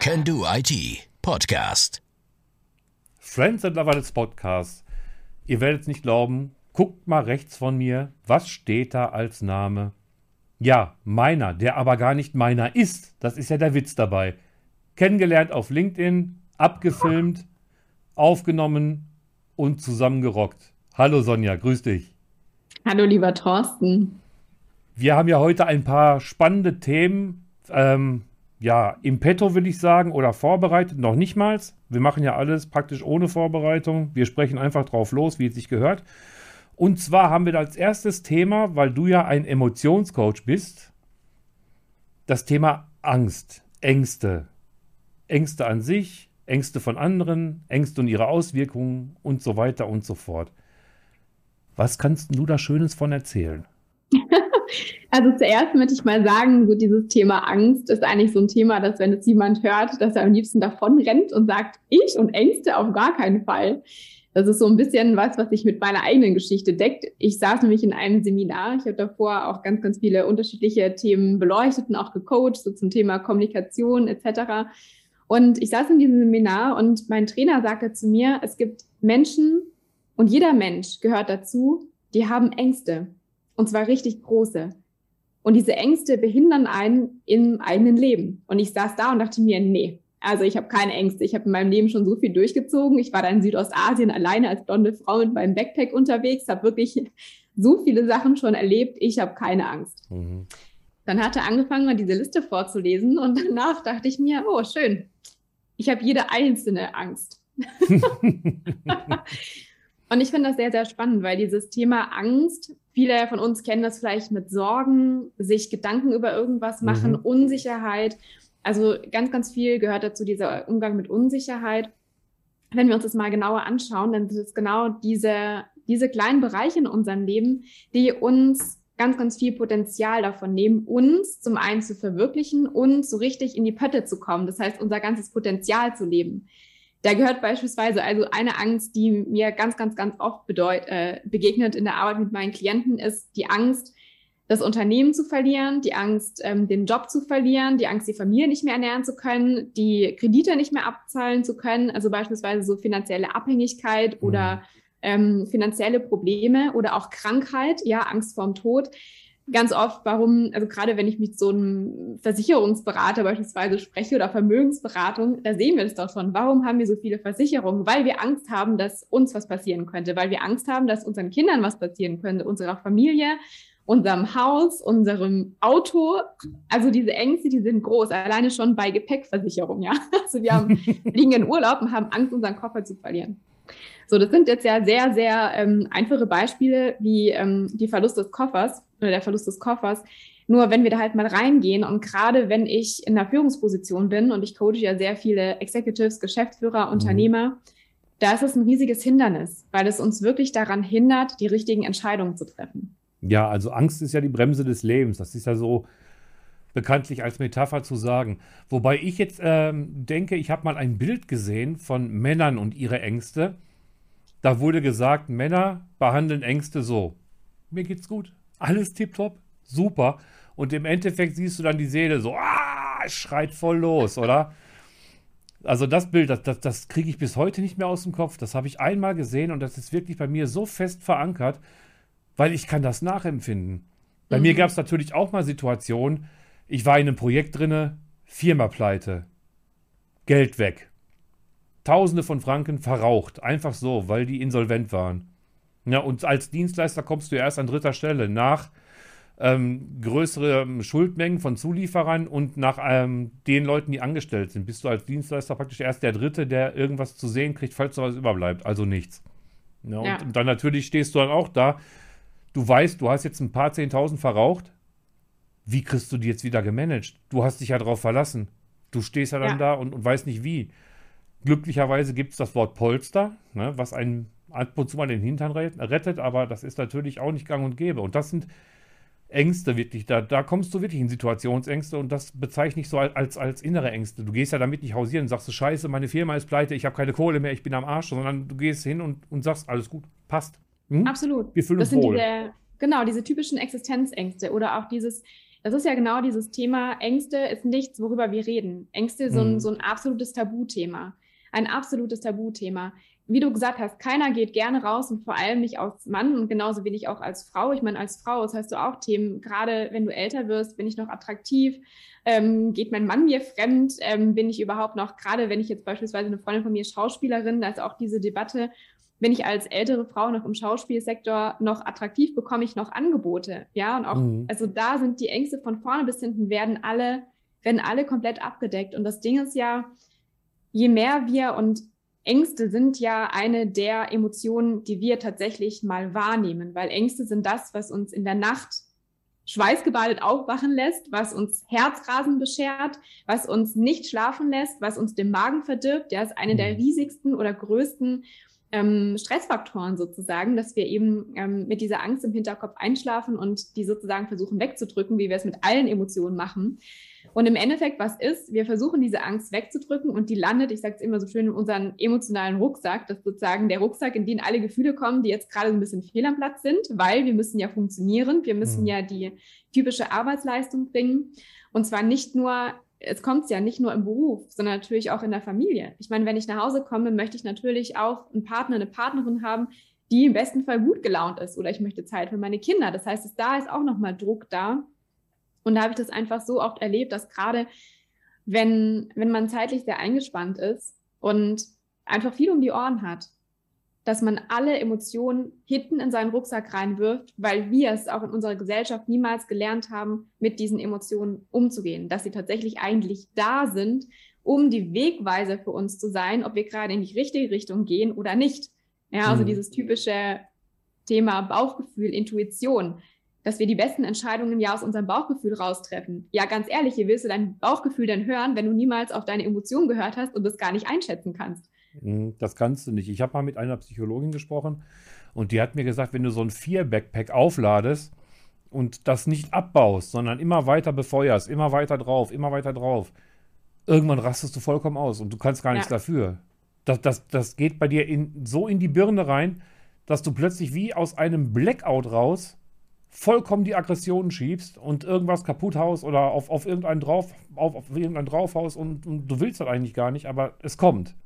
Can Do IT Podcast. Friends and Lovers Podcast. Ihr werdet es nicht glauben. Guckt mal rechts von mir. Was steht da als Name? Ja, meiner, der aber gar nicht meiner ist. Das ist ja der Witz dabei. Kennengelernt auf LinkedIn, abgefilmt, aufgenommen und zusammengerockt. Hallo Sonja, grüß dich. Hallo lieber Thorsten. Wir haben ja heute ein paar spannende Themen, ähm, ja, im Petto will ich sagen, oder vorbereitet, noch nicht mal. Wir machen ja alles praktisch ohne Vorbereitung. Wir sprechen einfach drauf los, wie es sich gehört. Und zwar haben wir als erstes Thema, weil du ja ein Emotionscoach bist, das Thema Angst, Ängste. Ängste an sich, Ängste von anderen, Ängste und ihre Auswirkungen und so weiter und so fort. Was kannst du da Schönes von erzählen? Also zuerst möchte ich mal sagen, so dieses Thema Angst ist eigentlich so ein Thema, dass wenn es jemand hört, dass er am liebsten davon rennt und sagt, ich und Ängste auf gar keinen Fall. Das ist so ein bisschen was, was sich mit meiner eigenen Geschichte deckt. Ich saß nämlich in einem Seminar. Ich habe davor auch ganz, ganz viele unterschiedliche Themen beleuchtet und auch gecoacht, so zum Thema Kommunikation etc. Und ich saß in diesem Seminar und mein Trainer sagte zu mir, es gibt Menschen und jeder Mensch gehört dazu, die haben Ängste. Und zwar richtig große. Und diese Ängste behindern einen im eigenen Leben. Und ich saß da und dachte mir, nee, also ich habe keine Ängste. Ich habe in meinem Leben schon so viel durchgezogen. Ich war da in Südostasien alleine als blonde Frau mit meinem Backpack unterwegs, habe wirklich so viele Sachen schon erlebt. Ich habe keine Angst. Mhm. Dann hat er angefangen, mal diese Liste vorzulesen und danach dachte ich mir, oh schön, ich habe jede einzelne Angst. Und ich finde das sehr, sehr spannend, weil dieses Thema Angst, viele von uns kennen das vielleicht mit Sorgen, sich Gedanken über irgendwas machen, mhm. Unsicherheit. Also ganz, ganz viel gehört dazu dieser Umgang mit Unsicherheit. Wenn wir uns das mal genauer anschauen, dann sind es genau diese, diese kleinen Bereiche in unserem Leben, die uns ganz, ganz viel Potenzial davon nehmen, uns zum einen zu verwirklichen und so richtig in die Pötte zu kommen. Das heißt, unser ganzes Potenzial zu leben. Da gehört beispielsweise also eine Angst, die mir ganz, ganz, ganz oft bedeut, äh, begegnet in der Arbeit mit meinen Klienten, ist die Angst, das Unternehmen zu verlieren, die Angst, ähm, den Job zu verlieren, die Angst, die Familie nicht mehr ernähren zu können, die Kredite nicht mehr abzahlen zu können, also beispielsweise so finanzielle Abhängigkeit mhm. oder ähm, finanzielle Probleme oder auch Krankheit, ja, Angst vorm Tod ganz oft, warum, also gerade wenn ich mit so einem Versicherungsberater beispielsweise spreche oder Vermögensberatung, da sehen wir das doch schon. Warum haben wir so viele Versicherungen? Weil wir Angst haben, dass uns was passieren könnte, weil wir Angst haben, dass unseren Kindern was passieren könnte, unserer Familie, unserem Haus, unserem Auto. Also diese Ängste, die sind groß, alleine schon bei Gepäckversicherung, ja. Also wir haben, liegen in Urlaub und haben Angst, unseren Koffer zu verlieren. So, das sind jetzt ja sehr, sehr ähm, einfache Beispiele wie ähm, die Verlust des Koffers oder der Verlust des Koffers. Nur wenn wir da halt mal reingehen und gerade wenn ich in einer Führungsposition bin und ich coache ja sehr viele Executives, Geschäftsführer, mhm. Unternehmer, da ist es ein riesiges Hindernis, weil es uns wirklich daran hindert, die richtigen Entscheidungen zu treffen. Ja, also Angst ist ja die Bremse des Lebens. Das ist ja so bekanntlich als Metapher zu sagen. Wobei ich jetzt ähm, denke, ich habe mal ein Bild gesehen von Männern und ihre Ängste. Da wurde gesagt, Männer behandeln Ängste so. Mir geht's gut. Alles tipptopp. Super. Und im Endeffekt siehst du dann die Seele so, ah, schreit voll los, oder? Also das Bild, das, das, das kriege ich bis heute nicht mehr aus dem Kopf. Das habe ich einmal gesehen und das ist wirklich bei mir so fest verankert, weil ich kann das nachempfinden. Bei mhm. mir gab es natürlich auch mal Situationen, ich war in einem Projekt drinne, Firma pleite, Geld weg. Tausende von Franken verraucht. Einfach so, weil die insolvent waren. Ja, und als Dienstleister kommst du erst an dritter Stelle nach ähm, größere Schuldmengen von Zulieferern und nach ähm, den Leuten, die angestellt sind. Bist du als Dienstleister praktisch erst der Dritte, der irgendwas zu sehen kriegt, falls noch was überbleibt. Also nichts. Ja, ja. Und, und dann natürlich stehst du dann auch da. Du weißt, du hast jetzt ein paar Zehntausend verraucht. Wie kriegst du die jetzt wieder gemanagt? Du hast dich ja darauf verlassen. Du stehst ja dann ja. da und, und weißt nicht wie. Glücklicherweise gibt es das Wort Polster, ne, was einen ab und zu mal den Hintern rettet, aber das ist natürlich auch nicht gang und gäbe. Und das sind Ängste wirklich, da, da kommst du wirklich in Situationsängste und das bezeichne ich so als, als innere Ängste. Du gehst ja damit nicht hausieren und sagst, scheiße, meine Firma ist pleite, ich habe keine Kohle mehr, ich bin am Arsch, sondern du gehst hin und, und sagst, alles gut, passt. Hm? Absolut. Wir fühlen das uns wohl. Diese, genau, diese typischen Existenzängste oder auch dieses, das ist ja genau dieses Thema. Ängste ist nichts, worüber wir reden. Ängste sind mhm. so ein absolutes Tabuthema. Ein absolutes Tabuthema wie du gesagt hast, keiner geht gerne raus und vor allem nicht als Mann und genauso wenig auch als Frau. Ich meine, als Frau, das heißt du auch Themen, gerade wenn du älter wirst, bin ich noch attraktiv, ähm, geht mein Mann mir fremd, ähm, bin ich überhaupt noch, gerade wenn ich jetzt beispielsweise eine Freundin von mir Schauspielerin, da ist auch diese Debatte, bin ich als ältere Frau noch im Schauspielsektor noch attraktiv, bekomme ich noch Angebote, ja, und auch, mhm. also da sind die Ängste von vorne bis hinten werden alle, werden alle komplett abgedeckt. Und das Ding ist ja, je mehr wir und Ängste sind ja eine der Emotionen, die wir tatsächlich mal wahrnehmen, weil Ängste sind das, was uns in der Nacht schweißgebadet aufwachen lässt, was uns Herzrasen beschert, was uns nicht schlafen lässt, was uns den Magen verdirbt. Ja, ist eine der mhm. riesigsten oder größten ähm, Stressfaktoren sozusagen, dass wir eben ähm, mit dieser Angst im Hinterkopf einschlafen und die sozusagen versuchen wegzudrücken, wie wir es mit allen Emotionen machen. Und im Endeffekt, was ist, wir versuchen diese Angst wegzudrücken und die landet, ich sage es immer so schön, in unseren emotionalen Rucksack. Das ist sozusagen der Rucksack, in den alle Gefühle kommen, die jetzt gerade so ein bisschen fehl am Platz sind, weil wir müssen ja funktionieren, wir müssen mhm. ja die typische Arbeitsleistung bringen. Und zwar nicht nur, es kommt ja nicht nur im Beruf, sondern natürlich auch in der Familie. Ich meine, wenn ich nach Hause komme, möchte ich natürlich auch einen Partner, eine Partnerin haben, die im besten Fall gut gelaunt ist oder ich möchte Zeit für meine Kinder. Das heißt, da ist auch nochmal Druck da und da habe ich das einfach so oft erlebt, dass gerade wenn, wenn man zeitlich sehr eingespannt ist und einfach viel um die Ohren hat, dass man alle Emotionen hinten in seinen Rucksack reinwirft, weil wir es auch in unserer Gesellschaft niemals gelernt haben, mit diesen Emotionen umzugehen, dass sie tatsächlich eigentlich da sind, um die Wegweiser für uns zu sein, ob wir gerade in die richtige Richtung gehen oder nicht. Ja, also mhm. dieses typische Thema Bauchgefühl, Intuition dass wir die besten Entscheidungen ja aus unserem Bauchgefühl raustreffen. Ja, ganz ehrlich, wie willst du dein Bauchgefühl denn hören, wenn du niemals auf deine Emotionen gehört hast und das gar nicht einschätzen kannst? Hm, das kannst du nicht. Ich habe mal mit einer Psychologin gesprochen und die hat mir gesagt, wenn du so ein Vier-Backpack aufladest und das nicht abbaust, sondern immer weiter befeuerst, immer weiter drauf, immer weiter drauf, irgendwann rastest du vollkommen aus und du kannst gar nichts ja. dafür. Das, das, das geht bei dir in, so in die Birne rein, dass du plötzlich wie aus einem Blackout raus vollkommen die Aggressionen schiebst und irgendwas kaputt haust oder auf, auf irgendeinen drauf, auf, auf irgendeinen draufhaust und, und du willst das eigentlich gar nicht, aber es kommt.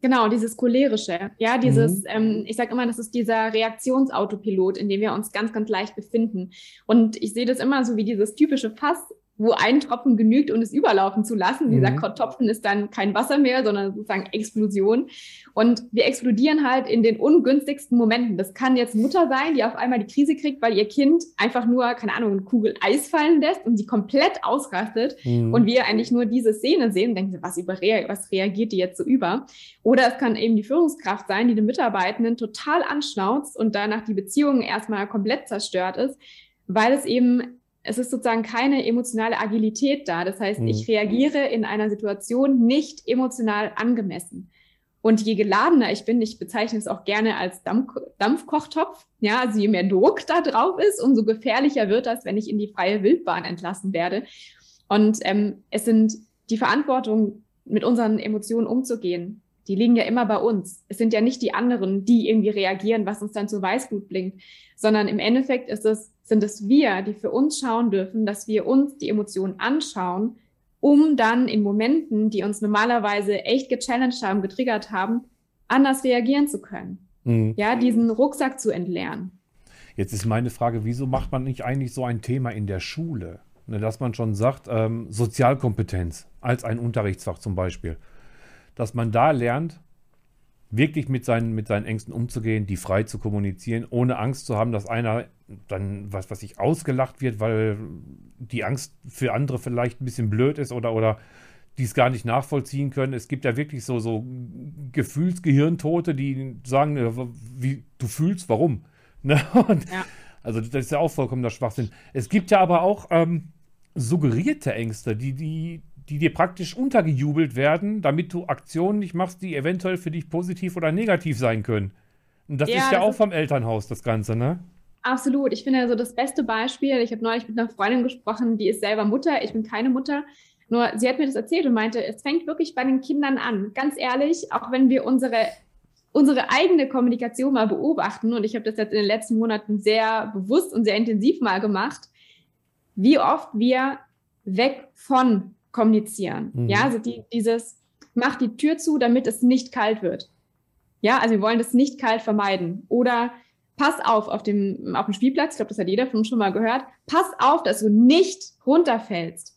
Genau, dieses cholerische, ja, dieses, mhm. ähm, ich sage immer, das ist dieser Reaktionsautopilot, in dem wir uns ganz, ganz leicht befinden. Und ich sehe das immer so wie dieses typische Fass, wo ein Tropfen genügt, um es überlaufen zu lassen. Mhm. Dieser Tropfen ist dann kein Wasser mehr, sondern sozusagen Explosion. Und wir explodieren halt in den ungünstigsten Momenten. Das kann jetzt Mutter sein, die auf einmal die Krise kriegt, weil ihr Kind einfach nur, keine Ahnung, eine Kugel Eis fallen lässt und sie komplett ausrastet. Mhm. Und wir eigentlich nur diese Szene sehen und denken, was, überre was reagiert die jetzt so über? Oder es kann eben die Führungskraft sein, die den Mitarbeitenden total anschnauzt und danach die Beziehung erstmal komplett zerstört ist, weil es eben es ist sozusagen keine emotionale Agilität da. Das heißt, mhm. ich reagiere in einer Situation nicht emotional angemessen. Und je geladener ich bin, ich bezeichne es auch gerne als Dampf Dampfkochtopf, ja, also je mehr Druck da drauf ist, umso gefährlicher wird das, wenn ich in die freie Wildbahn entlassen werde. Und ähm, es sind die Verantwortung, mit unseren Emotionen umzugehen, die liegen ja immer bei uns. Es sind ja nicht die anderen, die irgendwie reagieren, was uns dann zu Weißblut blinkt, sondern im Endeffekt ist es, sind es wir, die für uns schauen dürfen, dass wir uns die Emotionen anschauen, um dann in Momenten, die uns normalerweise echt gechallenged haben, getriggert haben, anders reagieren zu können. Mhm. Ja, diesen Rucksack zu entleeren. Jetzt ist meine Frage, wieso macht man nicht eigentlich so ein Thema in der Schule? Ne, dass man schon sagt, ähm, Sozialkompetenz als ein Unterrichtsfach zum Beispiel dass man da lernt, wirklich mit seinen, mit seinen Ängsten umzugehen, die frei zu kommunizieren, ohne Angst zu haben, dass einer dann, was weiß ich, ausgelacht wird, weil die Angst für andere vielleicht ein bisschen blöd ist oder, oder die es gar nicht nachvollziehen können. Es gibt ja wirklich so, so Gefühlsgehirntote, die sagen, wie du fühlst, warum? Ne? Ja. Also das ist ja auch vollkommen der Schwachsinn. Es gibt ja aber auch ähm, suggerierte Ängste, die, die, die dir praktisch untergejubelt werden, damit du Aktionen nicht machst, die eventuell für dich positiv oder negativ sein können. Und das ja, ist ja das auch ist vom Elternhaus, das Ganze, ne? Absolut. Ich finde also das beste Beispiel, ich habe neulich mit einer Freundin gesprochen, die ist selber Mutter, ich bin keine Mutter. Nur sie hat mir das erzählt und meinte, es fängt wirklich bei den Kindern an. Ganz ehrlich, auch wenn wir unsere, unsere eigene Kommunikation mal beobachten, und ich habe das jetzt in den letzten Monaten sehr bewusst und sehr intensiv mal gemacht, wie oft wir weg von kommunizieren. Mhm. Ja, also die, dieses, mach die Tür zu, damit es nicht kalt wird. Ja, also wir wollen das nicht kalt vermeiden. Oder pass auf auf dem, auf dem Spielplatz, ich glaube, das hat jeder von uns schon mal gehört, pass auf, dass du nicht runterfällst.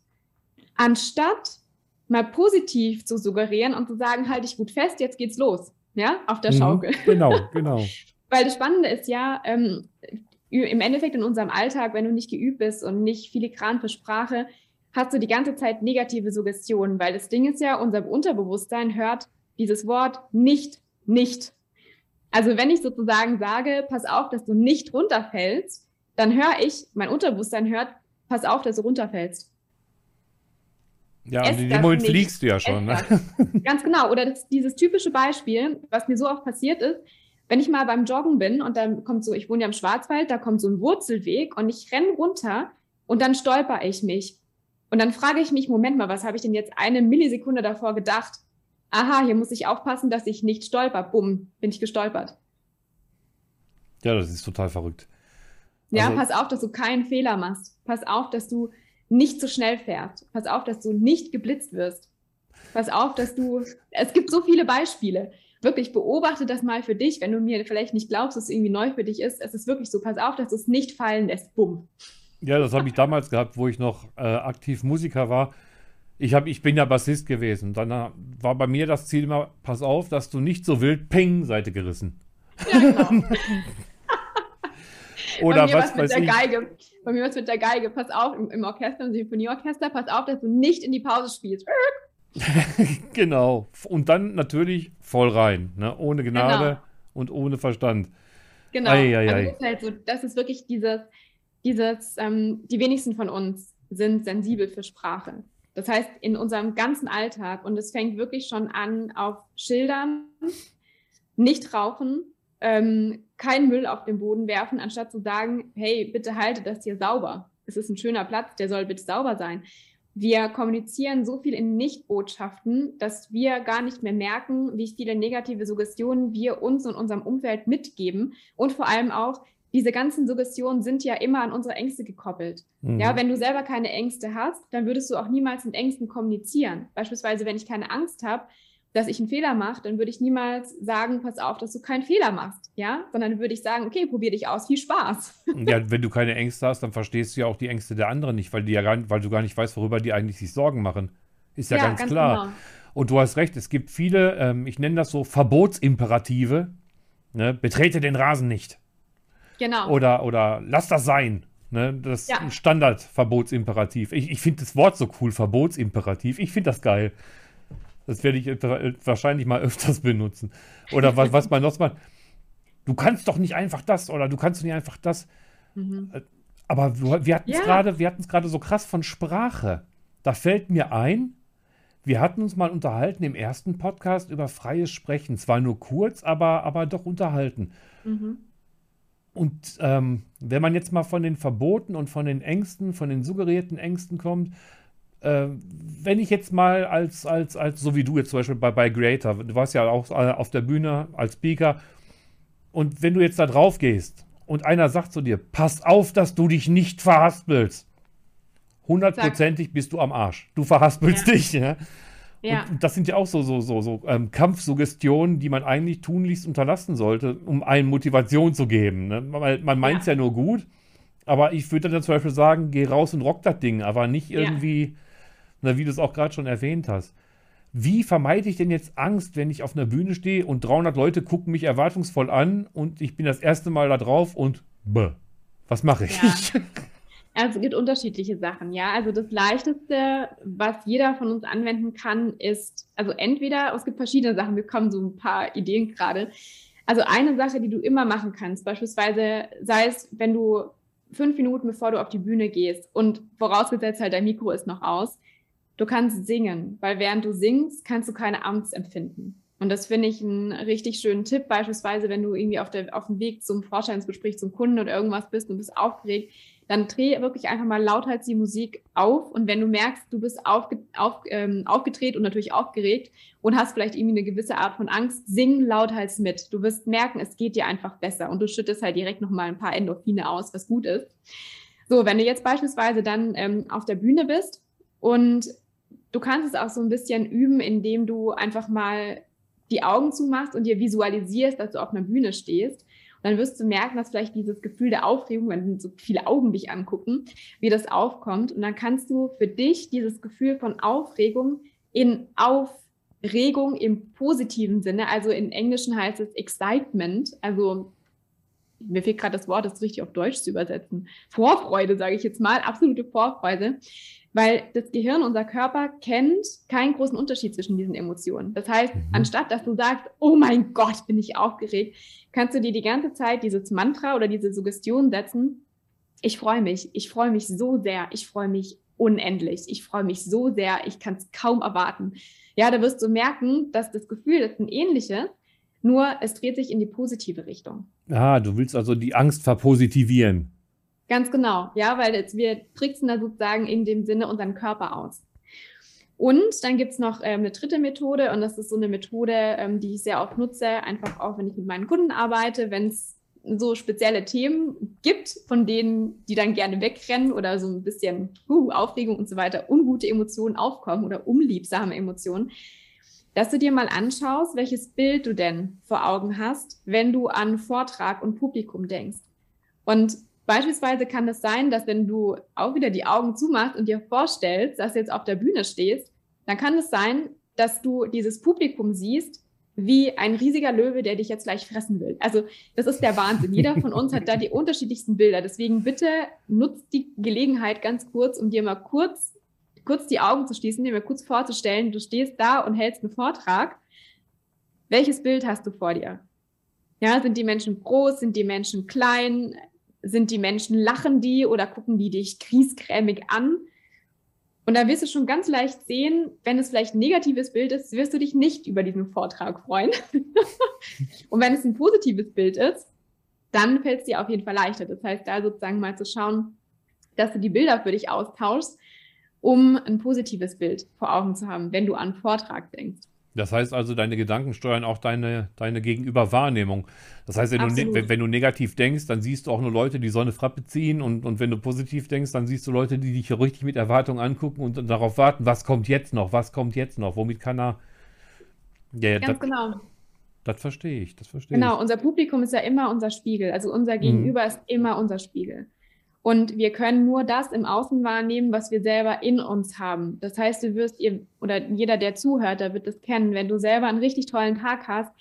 Anstatt mal positiv zu suggerieren und zu sagen, halt dich gut fest, jetzt geht's los, ja, auf der mhm, Schaukel. Genau, genau. Weil das Spannende ist ja, ähm, im Endeffekt in unserem Alltag, wenn du nicht geübt bist und nicht filigran für Sprache, hast du die ganze Zeit negative Suggestionen, weil das Ding ist ja, unser Unterbewusstsein hört dieses Wort nicht, nicht. Also wenn ich sozusagen sage, pass auf, dass du nicht runterfällst, dann höre ich, mein Unterbewusstsein hört, pass auf, dass du runterfällst. Ja, und in dem Moment nicht. fliegst du ja schon. Ne? Ganz genau. Oder das, dieses typische Beispiel, was mir so oft passiert ist, wenn ich mal beim Joggen bin und dann kommt so, ich wohne ja im Schwarzwald, da kommt so ein Wurzelweg und ich renne runter und dann stolper ich mich. Und dann frage ich mich, Moment mal, was habe ich denn jetzt eine Millisekunde davor gedacht? Aha, hier muss ich aufpassen, dass ich nicht stolper. Bumm, bin ich gestolpert. Ja, das ist total verrückt. Ja, also, pass auf, dass du keinen Fehler machst. Pass auf, dass du nicht zu so schnell fährst. Pass auf, dass du nicht geblitzt wirst. Pass auf, dass du. Es gibt so viele Beispiele. Wirklich beobachte das mal für dich, wenn du mir vielleicht nicht glaubst, dass es irgendwie neu für dich ist. Es ist wirklich so. Pass auf, dass du es nicht fallen lässt. Bumm. Ja, das habe ich damals gehabt, wo ich noch äh, aktiv Musiker war. Ich, hab, ich bin ja Bassist gewesen. Dann äh, war bei mir das Ziel immer, pass auf, dass du nicht so wild Ping Seite gerissen. Ja, genau. Oder was weiß ich. Geige. Bei mir was mit der Geige. Pass auf, im, im Orchester, im Symphonieorchester, pass auf, dass du nicht in die Pause spielst. genau. Und dann natürlich voll rein, ne? ohne Gnade genau. und ohne Verstand. Genau. Ei, ei, ei. Also das, ist halt so, das ist wirklich dieses, dieses ähm, die wenigsten von uns sind sensibel für Sprache. Das heißt, in unserem ganzen Alltag, und es fängt wirklich schon an auf Schildern, nicht rauchen, ähm, keinen Müll auf den Boden werfen, anstatt zu sagen, hey, bitte halte das hier sauber. Es ist ein schöner Platz, der soll bitte sauber sein. Wir kommunizieren so viel in Nichtbotschaften, dass wir gar nicht mehr merken, wie viele negative Suggestionen wir uns und unserem Umfeld mitgeben und vor allem auch, diese ganzen Suggestionen sind ja immer an unsere Ängste gekoppelt. Mhm. Ja, wenn du selber keine Ängste hast, dann würdest du auch niemals mit Ängsten kommunizieren. Beispielsweise, wenn ich keine Angst habe, dass ich einen Fehler mache, dann würde ich niemals sagen, pass auf, dass du keinen Fehler machst, ja, sondern würde ich sagen, okay, probier dich aus, viel Spaß. Ja, wenn du keine Ängste hast, dann verstehst du ja auch die Ängste der anderen nicht, weil die ja gar, weil du gar nicht weißt, worüber die eigentlich sich Sorgen machen. Ist ja, ja ganz, ganz, klar. Genau. Und du hast recht, es gibt viele, ähm, ich nenne das so Verbotsimperative. Ne? Betrete den Rasen nicht. Genau. Oder, oder lass das sein. Ne? Das ja. Standard-Verbotsimperativ. Ich, ich finde das Wort so cool, Verbotsimperativ. Ich finde das geil. Das werde ich wahrscheinlich mal öfters benutzen. Oder was, was man noch mal. Du kannst doch nicht einfach das oder du kannst nicht einfach das. Mhm. Aber wir hatten es ja. gerade, wir hatten es gerade so krass von Sprache. Da fällt mir ein, wir hatten uns mal unterhalten im ersten Podcast über freies Sprechen. Zwar nur kurz, aber, aber doch unterhalten. Mhm. Und ähm, wenn man jetzt mal von den Verboten und von den Ängsten, von den suggerierten Ängsten kommt, äh, wenn ich jetzt mal als, als, als, so wie du jetzt zum Beispiel bei, bei Creator, du warst ja auch äh, auf der Bühne als Speaker, und wenn du jetzt da drauf gehst und einer sagt zu dir, pass auf, dass du dich nicht verhaspelst, hundertprozentig bist du am Arsch. Du verhaspelst ja. dich, ja. Ja. Und das sind ja auch so, so, so, so ähm, Kampfsuggestionen, die man eigentlich tunlichst unterlassen sollte, um einen Motivation zu geben. Ne? Man, man meint es ja. ja. nur gut, aber ich würde dann zum Beispiel sagen, geh raus und rock das Ding, aber nicht irgendwie, ja. na, wie du es auch gerade schon erwähnt hast. Wie vermeide ich denn jetzt Angst, wenn ich auf einer Bühne stehe und 300 Leute gucken mich erwartungsvoll an und ich bin das erste Mal da drauf und bäh, was mache ich? Also es gibt unterschiedliche Sachen, ja. Also das Leichteste, was jeder von uns anwenden kann, ist, also entweder, es gibt verschiedene Sachen, wir kommen so ein paar Ideen gerade. Also eine Sache, die du immer machen kannst, beispielsweise, sei es, wenn du fünf Minuten bevor du auf die Bühne gehst und vorausgesetzt halt dein Mikro ist noch aus, du kannst singen, weil während du singst, kannst du keine Angst empfinden. Und das finde ich einen richtig schönen Tipp, beispielsweise, wenn du irgendwie auf, der, auf dem Weg zum Vorstellungsgespräch zum Kunden oder irgendwas bist und bist aufgeregt, dann dreh wirklich einfach mal lauthals die Musik auf. Und wenn du merkst, du bist aufge, auf, ähm, aufgedreht und natürlich aufgeregt und hast vielleicht irgendwie eine gewisse Art von Angst, sing lauthals mit. Du wirst merken, es geht dir einfach besser und du schüttest halt direkt nochmal ein paar Endorphine aus, was gut ist. So, wenn du jetzt beispielsweise dann ähm, auf der Bühne bist und du kannst es auch so ein bisschen üben, indem du einfach mal die Augen zumachst und dir visualisierst, dass du auf einer Bühne stehst. Dann wirst du merken, dass vielleicht dieses Gefühl der Aufregung, wenn so viele Augen dich angucken, wie das aufkommt. Und dann kannst du für dich dieses Gefühl von Aufregung in Aufregung im positiven Sinne, also in Englischen heißt es Excitement, also mir fehlt gerade das Wort, das richtig auf Deutsch zu übersetzen. Vorfreude, sage ich jetzt mal, absolute Vorfreude. Weil das Gehirn, unser Körper kennt keinen großen Unterschied zwischen diesen Emotionen. Das heißt, mhm. anstatt dass du sagst, oh mein Gott, bin ich aufgeregt, kannst du dir die ganze Zeit dieses Mantra oder diese Suggestion setzen. Ich freue mich, ich freue mich so sehr, ich freue mich unendlich, ich freue mich so sehr, ich kann es kaum erwarten. Ja, da wirst du merken, dass das Gefühl ist ein ähnliches, nur es dreht sich in die positive Richtung. Ah, du willst also die Angst verpositivieren. Ganz genau, ja, weil jetzt, wir tricksen da sozusagen in dem Sinne unseren Körper aus. Und dann gibt es noch ähm, eine dritte Methode und das ist so eine Methode, ähm, die ich sehr oft nutze, einfach auch, wenn ich mit meinen Kunden arbeite, wenn es so spezielle Themen gibt, von denen die dann gerne wegrennen oder so ein bisschen uh, Aufregung und so weiter, ungute Emotionen aufkommen oder unliebsame Emotionen, dass du dir mal anschaust, welches Bild du denn vor Augen hast, wenn du an Vortrag und Publikum denkst. Und Beispielsweise kann es sein, dass wenn du auch wieder die Augen zumachst und dir vorstellst, dass du jetzt auf der Bühne stehst, dann kann es sein, dass du dieses Publikum siehst wie ein riesiger Löwe, der dich jetzt gleich fressen will. Also das ist der Wahnsinn. Jeder von uns hat da die unterschiedlichsten Bilder. Deswegen bitte nutzt die Gelegenheit ganz kurz, um dir mal kurz, kurz die Augen zu schließen, dir mal kurz vorzustellen, du stehst da und hältst einen Vortrag. Welches Bild hast du vor dir? Ja, sind die Menschen groß, sind die Menschen klein? Sind die Menschen, lachen die oder gucken die dich griesgrämig an? Und da wirst du schon ganz leicht sehen, wenn es vielleicht ein negatives Bild ist, wirst du dich nicht über diesen Vortrag freuen. und wenn es ein positives Bild ist, dann fällt es dir auf jeden Fall leichter. Das heißt, da sozusagen mal zu schauen, dass du die Bilder für dich austauschst, um ein positives Bild vor Augen zu haben, wenn du an Vortrag denkst. Das heißt also, deine Gedanken steuern auch deine, deine Gegenüberwahrnehmung. Das heißt, wenn du, ne, wenn, du, negativ denkst, dann siehst du auch nur Leute, die Sonne Frappe ziehen. Und, und wenn du positiv denkst, dann siehst du Leute, die dich richtig mit Erwartung angucken und, und darauf warten, was kommt jetzt noch, was kommt jetzt noch, womit kann er. Ja, Ganz das, genau. Das verstehe ich, das verstehe genau, ich. unser Publikum ist ja immer unser Spiegel. Also unser mhm. Gegenüber mhm. ist immer unser Spiegel. Und wir können nur das im Außen wahrnehmen, was wir selber in uns haben. Das heißt, du wirst ihr, oder jeder, der zuhört, der wird es kennen, wenn du selber einen richtig tollen Tag hast,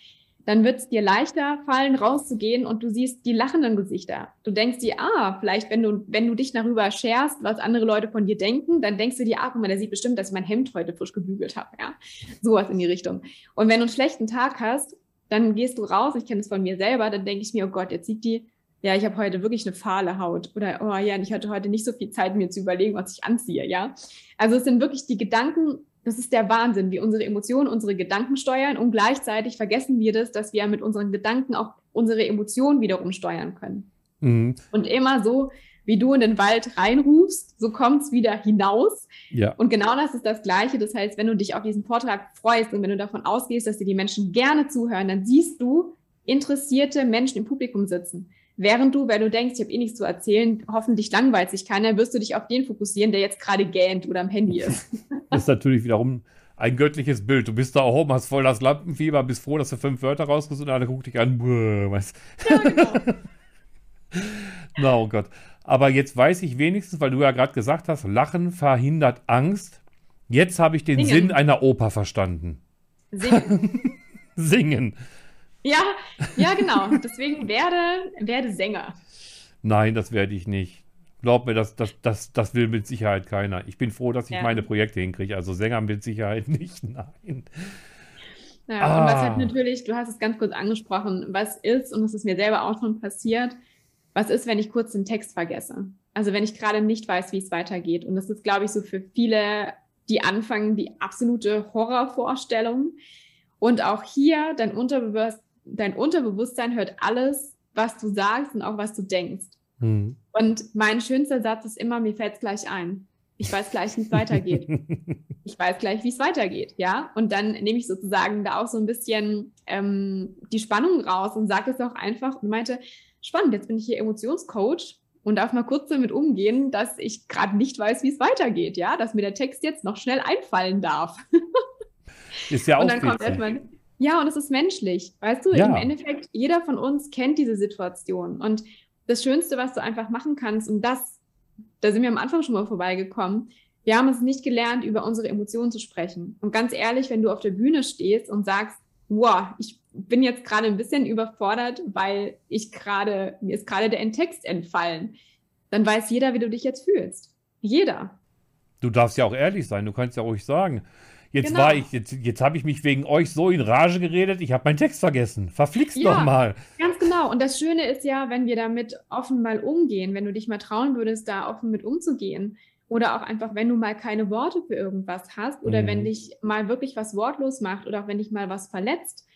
dann wird es dir leichter fallen, rauszugehen und du siehst die lachenden Gesichter. Du denkst dir, ah, vielleicht, wenn du, wenn du dich darüber scherst, was andere Leute von dir denken, dann denkst du dir, ah, guck mal, der sieht bestimmt, dass ich mein Hemd heute frisch gebügelt habe, ja. Sowas in die Richtung. Und wenn du einen schlechten Tag hast, dann gehst du raus, ich kenne es von mir selber, dann denke ich mir, oh Gott, jetzt sieht die ja, ich habe heute wirklich eine fahle Haut oder oh ja, ich hatte heute nicht so viel Zeit, mir zu überlegen, was ich anziehe, ja. Also es sind wirklich die Gedanken, das ist der Wahnsinn, wie unsere Emotionen unsere Gedanken steuern und gleichzeitig vergessen wir das, dass wir mit unseren Gedanken auch unsere Emotionen wiederum steuern können. Mhm. Und immer so, wie du in den Wald reinrufst, so kommt es wieder hinaus. Ja. Und genau das ist das Gleiche. Das heißt, wenn du dich auf diesen Vortrag freust und wenn du davon ausgehst, dass dir die Menschen gerne zuhören, dann siehst du interessierte Menschen im Publikum sitzen. Während du, wenn du denkst, ich habe eh nichts zu erzählen, hoffentlich langweilt sich keiner, wirst du dich auf den fokussieren, der jetzt gerade gähnt oder am Handy ist. das ist natürlich wiederum ein göttliches Bild. Du bist da oben, hast voll das Lampenfieber, bist froh, dass du fünf Wörter rausgesucht und alle guckt dich an. Weißt. Ja, genau. Na, oh Gott. Aber jetzt weiß ich wenigstens, weil du ja gerade gesagt hast, Lachen verhindert Angst. Jetzt habe ich den Singen. Sinn einer Oper verstanden. Singen. Singen. Ja, ja, genau. Deswegen werde, werde Sänger. Nein, das werde ich nicht. Glaub mir, das, das, das, das will mit Sicherheit keiner. Ich bin froh, dass ich ja. meine Projekte hinkriege. Also Sänger mit Sicherheit nicht. Nein. Ja, ah. und was halt natürlich, du hast es ganz kurz angesprochen, was ist, und das ist mir selber auch schon passiert, was ist, wenn ich kurz den Text vergesse? Also wenn ich gerade nicht weiß, wie es weitergeht. Und das ist, glaube ich, so für viele, die anfangen, die absolute Horrorvorstellung. Und auch hier dein Unterbewusstsein dein Unterbewusstsein hört alles, was du sagst und auch was du denkst. Mhm. Und mein schönster Satz ist immer, mir fällt es gleich ein. Ich weiß gleich, wie es weitergeht. ich weiß gleich, wie es weitergeht, ja. Und dann nehme ich sozusagen da auch so ein bisschen ähm, die Spannung raus und sage es auch einfach und meinte, spannend, jetzt bin ich hier Emotionscoach und darf mal kurz damit umgehen, dass ich gerade nicht weiß, wie es weitergeht, ja, dass mir der Text jetzt noch schnell einfallen darf. Ist ja auch und dann kommt erstmal, ja, und es ist menschlich, weißt du, ja. im Endeffekt, jeder von uns kennt diese Situation und das Schönste, was du einfach machen kannst, und das, da sind wir am Anfang schon mal vorbeigekommen, wir haben es nicht gelernt, über unsere Emotionen zu sprechen. Und ganz ehrlich, wenn du auf der Bühne stehst und sagst, wow, ich bin jetzt gerade ein bisschen überfordert, weil ich gerade, mir ist gerade der Text entfallen, dann weiß jeder, wie du dich jetzt fühlst. Jeder. Du darfst ja auch ehrlich sein, du kannst ja ruhig sagen. Jetzt genau. war ich, jetzt, jetzt habe ich mich wegen euch so in Rage geredet, ich habe meinen Text vergessen. Verflixt ja, doch mal. Ganz genau. Und das Schöne ist ja, wenn wir damit offen mal umgehen, wenn du dich mal trauen würdest, da offen mit umzugehen, oder auch einfach, wenn du mal keine Worte für irgendwas hast oder mhm. wenn dich mal wirklich was wortlos macht oder auch wenn dich mal was verletzt,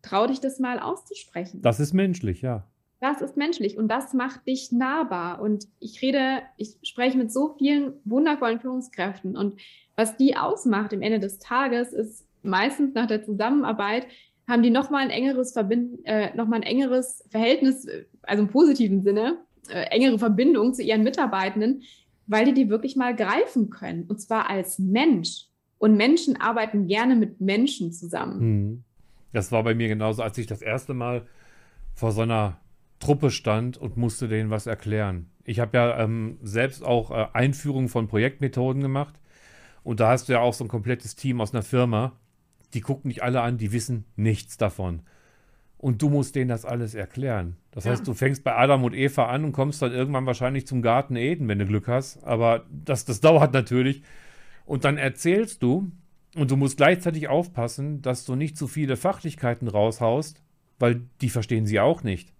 trau dich das mal auszusprechen. Das ist menschlich, ja. Das ist menschlich und das macht dich nahbar. Und ich rede, ich spreche mit so vielen wundervollen Führungskräften und was die ausmacht im Ende des Tages ist meistens nach der Zusammenarbeit haben die nochmal ein engeres Verbind äh, noch ein engeres Verhältnis, also im positiven Sinne, äh, engere Verbindung zu ihren Mitarbeitenden, weil die die wirklich mal greifen können. Und zwar als Mensch. Und Menschen arbeiten gerne mit Menschen zusammen. Hm. Das war bei mir genauso, als ich das erste Mal vor so einer Truppe stand und musste denen was erklären. Ich habe ja ähm, selbst auch äh, Einführungen von Projektmethoden gemacht. Und da hast du ja auch so ein komplettes Team aus einer Firma. Die gucken nicht alle an, die wissen nichts davon. Und du musst denen das alles erklären. Das ja. heißt, du fängst bei Adam und Eva an und kommst dann irgendwann wahrscheinlich zum Garten Eden, wenn du Glück hast. Aber das, das dauert natürlich. Und dann erzählst du, und du musst gleichzeitig aufpassen, dass du nicht zu viele Fachlichkeiten raushaust, weil die verstehen sie auch nicht.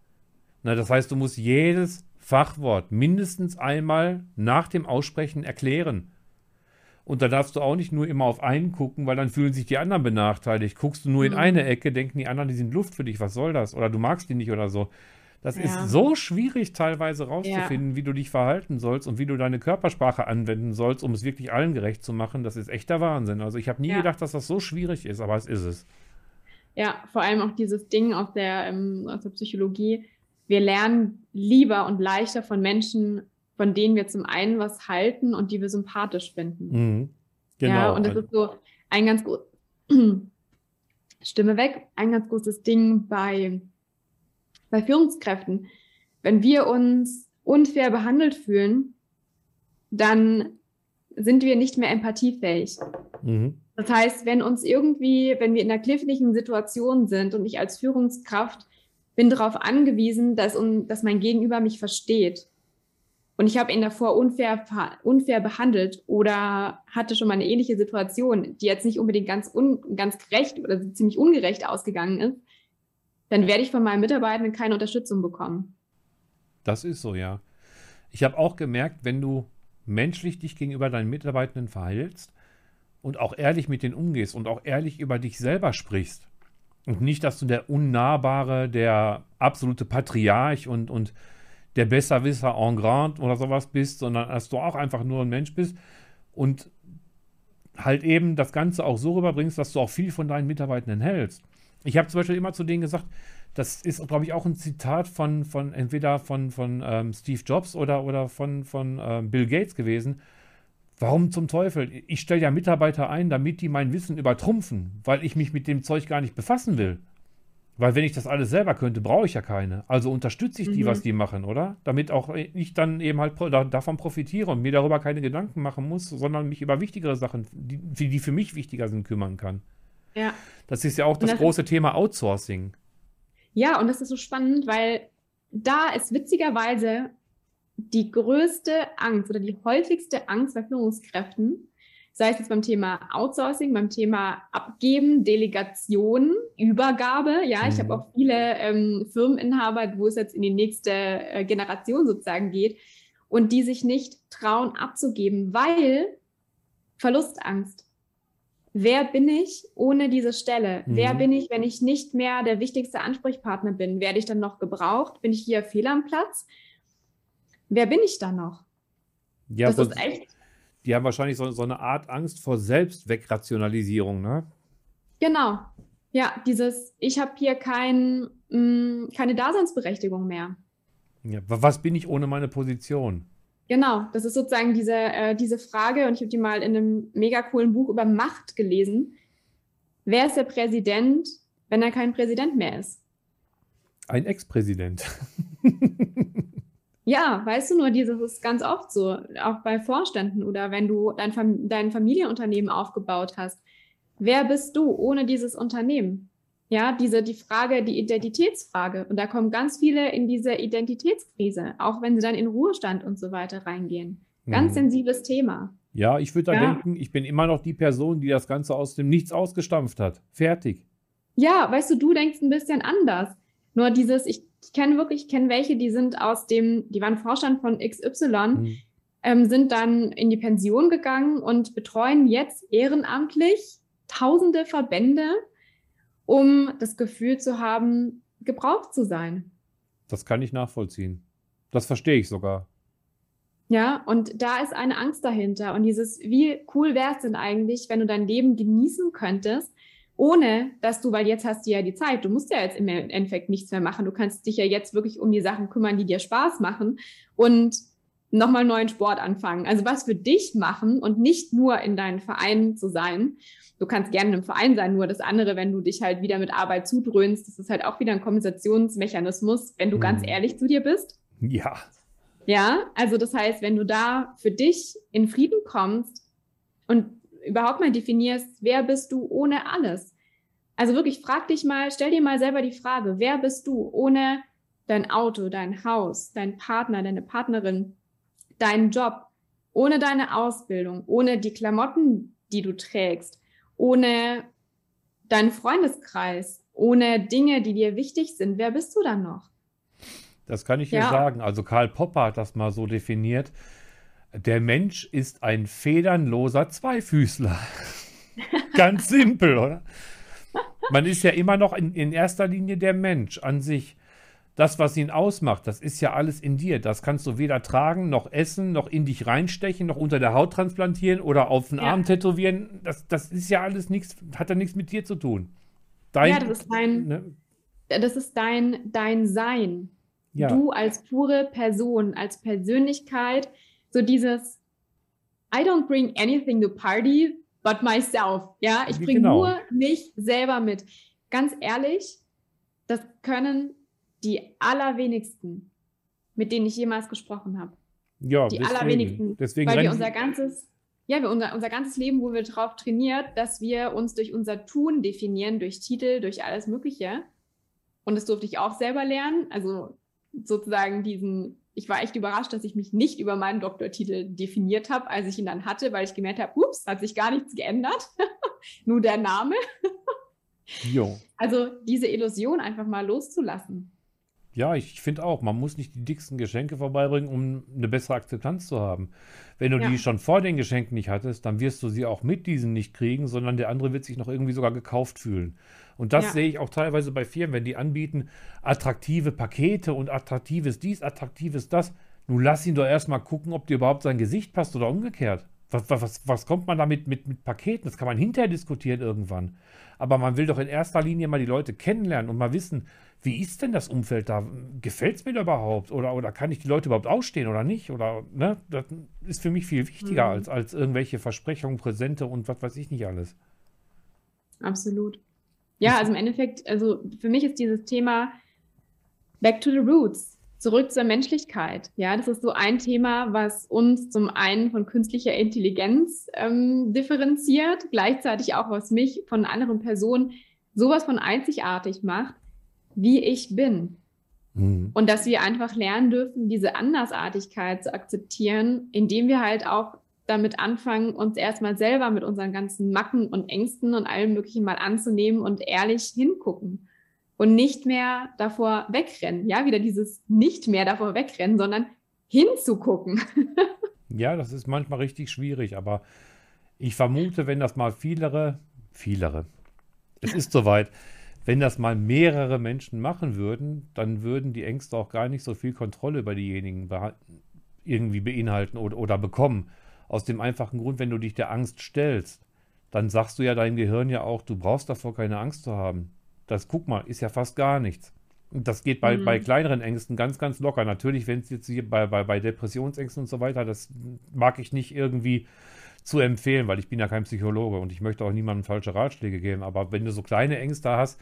Na, das heißt, du musst jedes Fachwort mindestens einmal nach dem Aussprechen erklären. Und da darfst du auch nicht nur immer auf einen gucken, weil dann fühlen sich die anderen benachteiligt. Guckst du nur in mhm. eine Ecke, denken die anderen, die sind Luft für dich, was soll das? Oder du magst die nicht oder so. Das ja. ist so schwierig teilweise rauszufinden, ja. wie du dich verhalten sollst und wie du deine Körpersprache anwenden sollst, um es wirklich allen gerecht zu machen. Das ist echter Wahnsinn. Also ich habe nie ja. gedacht, dass das so schwierig ist, aber es ist es. Ja, vor allem auch dieses Ding aus der, ähm, aus der Psychologie. Wir lernen lieber und leichter von Menschen, von denen wir zum einen was halten und die wir sympathisch finden. Mhm. Genau. Ja, und das ist so ein ganz großes Stimme weg, ein ganz großes Ding bei, bei Führungskräften. Wenn wir uns unfair behandelt fühlen, dann sind wir nicht mehr empathiefähig. Mhm. Das heißt, wenn uns irgendwie, wenn wir in einer kniffligen Situation sind und ich als Führungskraft bin darauf angewiesen, dass, dass mein Gegenüber mich versteht, und ich habe ihn davor unfair, unfair behandelt oder hatte schon mal eine ähnliche Situation, die jetzt nicht unbedingt ganz, un, ganz gerecht oder ziemlich ungerecht ausgegangen ist, dann werde ich von meinen Mitarbeitenden keine Unterstützung bekommen. Das ist so, ja. Ich habe auch gemerkt, wenn du menschlich dich gegenüber deinen Mitarbeitenden verhältst und auch ehrlich mit denen umgehst und auch ehrlich über dich selber sprichst und nicht, dass du der Unnahbare, der absolute Patriarch und, und der Besserwisser en grand oder sowas bist, sondern dass du auch einfach nur ein Mensch bist und halt eben das Ganze auch so rüberbringst, dass du auch viel von deinen Mitarbeitenden hältst. Ich habe zum Beispiel immer zu denen gesagt, das ist, glaube ich, auch ein Zitat von, von entweder von, von ähm, Steve Jobs oder, oder von, von ähm, Bill Gates gewesen. Warum zum Teufel? Ich stelle ja Mitarbeiter ein, damit die mein Wissen übertrumpfen, weil ich mich mit dem Zeug gar nicht befassen will. Weil wenn ich das alles selber könnte, brauche ich ja keine. Also unterstütze ich die, mhm. was die machen, oder? Damit auch ich dann eben halt davon profitiere und mir darüber keine Gedanken machen muss, sondern mich über wichtigere Sachen, die, die für mich wichtiger sind, kümmern kann. Ja. Das ist ja auch das, das große Thema Outsourcing. Ja, und das ist so spannend, weil da ist witzigerweise die größte Angst oder die häufigste Angst bei Führungskräften, sei es jetzt beim Thema Outsourcing, beim Thema Abgeben, Delegation, Übergabe. Ja, ich habe mhm. auch viele ähm, Firmeninhaber, wo es jetzt in die nächste äh, Generation sozusagen geht und die sich nicht trauen abzugeben, weil Verlustangst. Wer bin ich ohne diese Stelle? Mhm. Wer bin ich, wenn ich nicht mehr der wichtigste Ansprechpartner bin? Werde ich dann noch gebraucht? Bin ich hier fehl am Platz? Wer bin ich dann noch? Ja, das ist echt die haben wahrscheinlich so, so eine Art Angst vor Selbstwegrationalisierung, ne? Genau. Ja, dieses, ich habe hier kein, mh, mm, keine Daseinsberechtigung mehr. Ja, was bin ich ohne meine Position? Genau, das ist sozusagen diese, äh, diese Frage, und ich habe die mal in einem mega coolen Buch über Macht gelesen. Wer ist der Präsident, wenn er kein Präsident mehr ist? Ein Ex-Präsident. ja, weißt du nur, dieses ist ganz oft so, auch bei Vorständen oder wenn du dein, Fam dein Familienunternehmen aufgebaut hast. Wer bist du ohne dieses Unternehmen? Ja, diese, die Frage, die Identitätsfrage. Und da kommen ganz viele in diese Identitätskrise, auch wenn sie dann in Ruhestand und so weiter reingehen. Ganz mhm. sensibles Thema. Ja, ich würde da ja. denken, ich bin immer noch die Person, die das Ganze aus dem Nichts ausgestampft hat. Fertig. Ja, weißt du, du denkst ein bisschen anders. Nur dieses, ich, ich kenne wirklich, ich kenne welche, die sind aus dem, die waren Vorstand von XY, mhm. ähm, sind dann in die Pension gegangen und betreuen jetzt ehrenamtlich tausende Verbände um das Gefühl zu haben, gebraucht zu sein. Das kann ich nachvollziehen. Das verstehe ich sogar. Ja, und da ist eine Angst dahinter. Und dieses, wie cool wäre es denn eigentlich, wenn du dein Leben genießen könntest, ohne dass du, weil jetzt hast du ja die Zeit, du musst ja jetzt im Endeffekt nichts mehr machen. Du kannst dich ja jetzt wirklich um die Sachen kümmern, die dir Spaß machen und nochmal neuen Sport anfangen. Also was für dich machen und nicht nur in deinen Vereinen zu sein du kannst gerne im Verein sein, nur das andere, wenn du dich halt wieder mit Arbeit zudröhnst, das ist halt auch wieder ein Kompensationsmechanismus, wenn du mhm. ganz ehrlich zu dir bist. Ja. Ja, also das heißt, wenn du da für dich in Frieden kommst und überhaupt mal definierst, wer bist du ohne alles? Also wirklich, frag dich mal, stell dir mal selber die Frage, wer bist du ohne dein Auto, dein Haus, dein Partner, deine Partnerin, deinen Job, ohne deine Ausbildung, ohne die Klamotten, die du trägst, ohne deinen Freundeskreis, ohne Dinge, die dir wichtig sind, wer bist du dann noch? Das kann ich ja. dir sagen. Also Karl Popper hat das mal so definiert. Der Mensch ist ein federnloser Zweifüßler. Ganz simpel, oder? Man ist ja immer noch in, in erster Linie der Mensch an sich das, was ihn ausmacht, das ist ja alles in dir. Das kannst du weder tragen, noch essen, noch in dich reinstechen, noch unter der Haut transplantieren oder auf den ja. Arm tätowieren. Das, das ist ja alles nichts, hat ja nichts mit dir zu tun. Dein, ja, das ist dein, ne? das ist dein, dein Sein. Ja. Du als pure Person, als Persönlichkeit, so dieses I don't bring anything to party but myself. Ja, ich bringe genau. nur mich selber mit. Ganz ehrlich, das können die allerwenigsten, mit denen ich jemals gesprochen habe. Ja, die deswegen, allerwenigsten. Deswegen weil wir unser ganzes, ja, wir unser, unser ganzes Leben wurden wir darauf trainiert, dass wir uns durch unser Tun definieren, durch Titel, durch alles Mögliche. Und das durfte ich auch selber lernen. Also sozusagen diesen, ich war echt überrascht, dass ich mich nicht über meinen Doktortitel definiert habe, als ich ihn dann hatte, weil ich gemerkt habe, ups, hat sich gar nichts geändert. Nur der Name. jo. Also diese Illusion einfach mal loszulassen. Ja, ich finde auch, man muss nicht die dicksten Geschenke vorbeibringen, um eine bessere Akzeptanz zu haben. Wenn du ja. die schon vor den Geschenken nicht hattest, dann wirst du sie auch mit diesen nicht kriegen, sondern der andere wird sich noch irgendwie sogar gekauft fühlen. Und das ja. sehe ich auch teilweise bei Firmen, wenn die anbieten, attraktive Pakete und attraktives dies, attraktives das. Nun lass ihn doch erstmal gucken, ob dir überhaupt sein Gesicht passt oder umgekehrt. Was, was, was kommt man damit mit, mit Paketen? Das kann man hinterher diskutieren irgendwann. Aber man will doch in erster Linie mal die Leute kennenlernen und mal wissen, wie ist denn das Umfeld da? Gefällt es mir da überhaupt? Oder, oder kann ich die Leute überhaupt ausstehen oder nicht? Oder, ne? Das ist für mich viel wichtiger mhm. als, als irgendwelche Versprechungen, Präsente und was weiß ich nicht alles. Absolut. Ja, also im Endeffekt, also für mich ist dieses Thema Back to the Roots, zurück zur Menschlichkeit. Ja, das ist so ein Thema, was uns zum einen von künstlicher Intelligenz ähm, differenziert, gleichzeitig auch was mich von anderen Personen sowas von einzigartig macht wie ich bin. Mhm. Und dass wir einfach lernen dürfen, diese Andersartigkeit zu akzeptieren, indem wir halt auch damit anfangen, uns erstmal selber mit unseren ganzen Macken und Ängsten und allem Möglichen mal anzunehmen und ehrlich hingucken. Und nicht mehr davor wegrennen. Ja, wieder dieses nicht mehr davor wegrennen, sondern hinzugucken. ja, das ist manchmal richtig schwierig, aber ich vermute, wenn das mal vielere, vielere, es ist soweit, wenn das mal mehrere Menschen machen würden, dann würden die Ängste auch gar nicht so viel Kontrolle über diejenigen irgendwie beinhalten oder, oder bekommen. Aus dem einfachen Grund, wenn du dich der Angst stellst, dann sagst du ja deinem Gehirn ja auch, du brauchst davor keine Angst zu haben. Das, guck mal, ist ja fast gar nichts. Das geht bei, mhm. bei kleineren Ängsten ganz, ganz locker. Natürlich, wenn es jetzt hier bei, bei, bei Depressionsängsten und so weiter, das mag ich nicht irgendwie zu empfehlen, weil ich bin ja kein Psychologe und ich möchte auch niemandem falsche Ratschläge geben. Aber wenn du so kleine Ängste hast,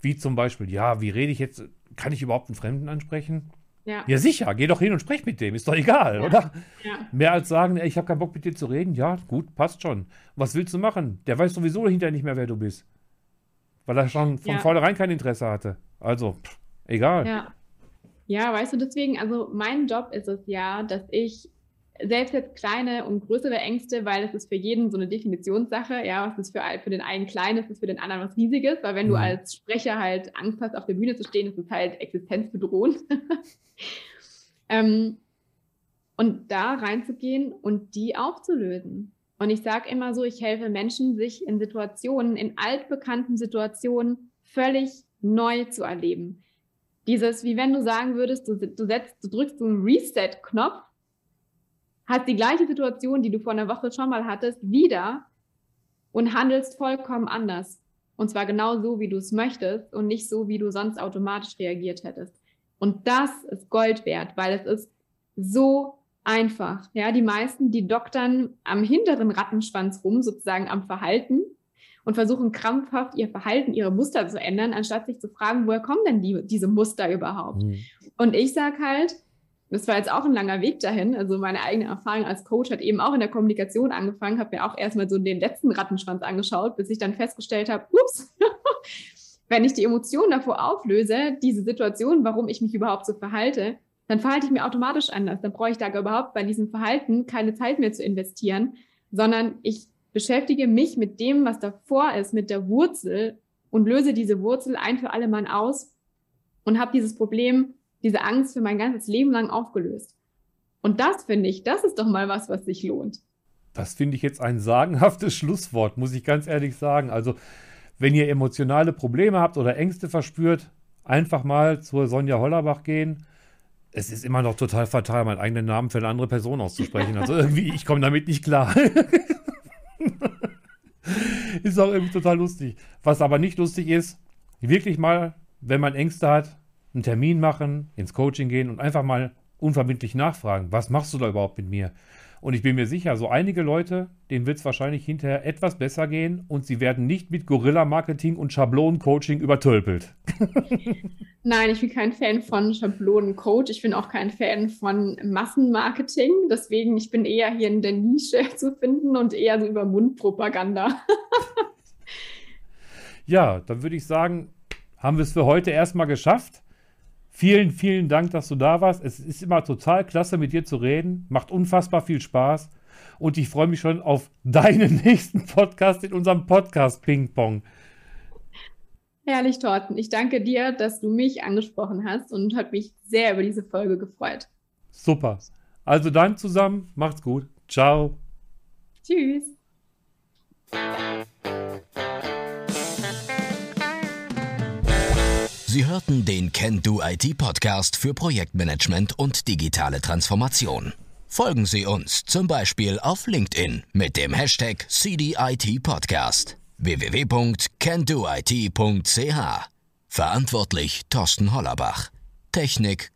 wie zum Beispiel, ja, wie rede ich jetzt, kann ich überhaupt einen Fremden ansprechen? Ja. ja, sicher, geh doch hin und sprech mit dem, ist doch egal, ja. oder? Ja. Mehr als sagen, ey, ich habe keinen Bock mit dir zu reden, ja, gut, passt schon. Was willst du machen? Der weiß sowieso hinterher nicht mehr, wer du bist. Weil er schon von ja. vornherein kein Interesse hatte. Also, pff, egal. Ja. ja, weißt du, deswegen, also mein Job ist es ja, dass ich selbst jetzt kleine und größere Ängste, weil es ist für jeden so eine Definitionssache. Ja, was ist für, für den einen klein, ist ist für den anderen was Riesiges. Weil wenn mhm. du als Sprecher halt Angst hast, auf der Bühne zu stehen, ist es halt existenzbedrohend. ähm, und da reinzugehen und die aufzulösen. Und ich sage immer so, ich helfe Menschen, sich in Situationen, in altbekannten Situationen völlig neu zu erleben. Dieses, wie wenn du sagen würdest, du, du setzt, du drückst so einen Reset-Knopf hast die gleiche Situation, die du vor einer Woche schon mal hattest, wieder und handelst vollkommen anders. Und zwar genau so, wie du es möchtest und nicht so, wie du sonst automatisch reagiert hättest. Und das ist Gold wert, weil es ist so einfach. Ja, die meisten, die doktern am hinteren Rattenschwanz rum, sozusagen am Verhalten und versuchen krampfhaft ihr Verhalten, ihre Muster zu ändern, anstatt sich zu fragen, woher kommen denn die, diese Muster überhaupt? Mhm. Und ich sage halt, das war jetzt auch ein langer Weg dahin. Also meine eigene Erfahrung als Coach hat eben auch in der Kommunikation angefangen, habe mir auch erstmal so den letzten Rattenschwanz angeschaut, bis ich dann festgestellt habe, ups, wenn ich die Emotionen davor auflöse, diese Situation, warum ich mich überhaupt so verhalte, dann verhalte ich mir automatisch anders. Dann brauche ich da überhaupt bei diesem Verhalten keine Zeit mehr zu investieren, sondern ich beschäftige mich mit dem, was davor ist, mit der Wurzel und löse diese Wurzel ein für alle Mal aus und habe dieses Problem diese Angst für mein ganzes Leben lang aufgelöst. Und das finde ich, das ist doch mal was, was sich lohnt. Das finde ich jetzt ein sagenhaftes Schlusswort, muss ich ganz ehrlich sagen. Also, wenn ihr emotionale Probleme habt oder Ängste verspürt, einfach mal zur Sonja Hollerbach gehen. Es ist immer noch total fatal, meinen eigenen Namen für eine andere Person auszusprechen. Also irgendwie, ich komme damit nicht klar. ist auch irgendwie total lustig. Was aber nicht lustig ist, wirklich mal, wenn man Ängste hat, einen Termin machen, ins Coaching gehen und einfach mal unverbindlich nachfragen, was machst du da überhaupt mit mir? Und ich bin mir sicher, so einige Leute, denen wird es wahrscheinlich hinterher etwas besser gehen und sie werden nicht mit Gorilla-Marketing und Schablonen-Coaching übertölpelt. Nein, ich bin kein Fan von Schablonen-Coach. Ich bin auch kein Fan von Massenmarketing. Deswegen, ich bin eher hier in der Nische zu finden und eher so über Mundpropaganda. ja, dann würde ich sagen, haben wir es für heute erstmal geschafft. Vielen, vielen Dank, dass du da warst. Es ist immer total klasse, mit dir zu reden. Macht unfassbar viel Spaß. Und ich freue mich schon auf deinen nächsten Podcast in unserem Podcast Ping Pong. Herrlich, Thorsten. Ich danke dir, dass du mich angesprochen hast und hat mich sehr über diese Folge gefreut. Super. Also dann zusammen. Macht's gut. Ciao. Tschüss. Sie hörten den Can Do IT Podcast für Projektmanagement und digitale Transformation. Folgen Sie uns zum Beispiel auf LinkedIn mit dem Hashtag CDIT Podcast www.candoit.ch. Verantwortlich Thorsten Hollerbach. Technik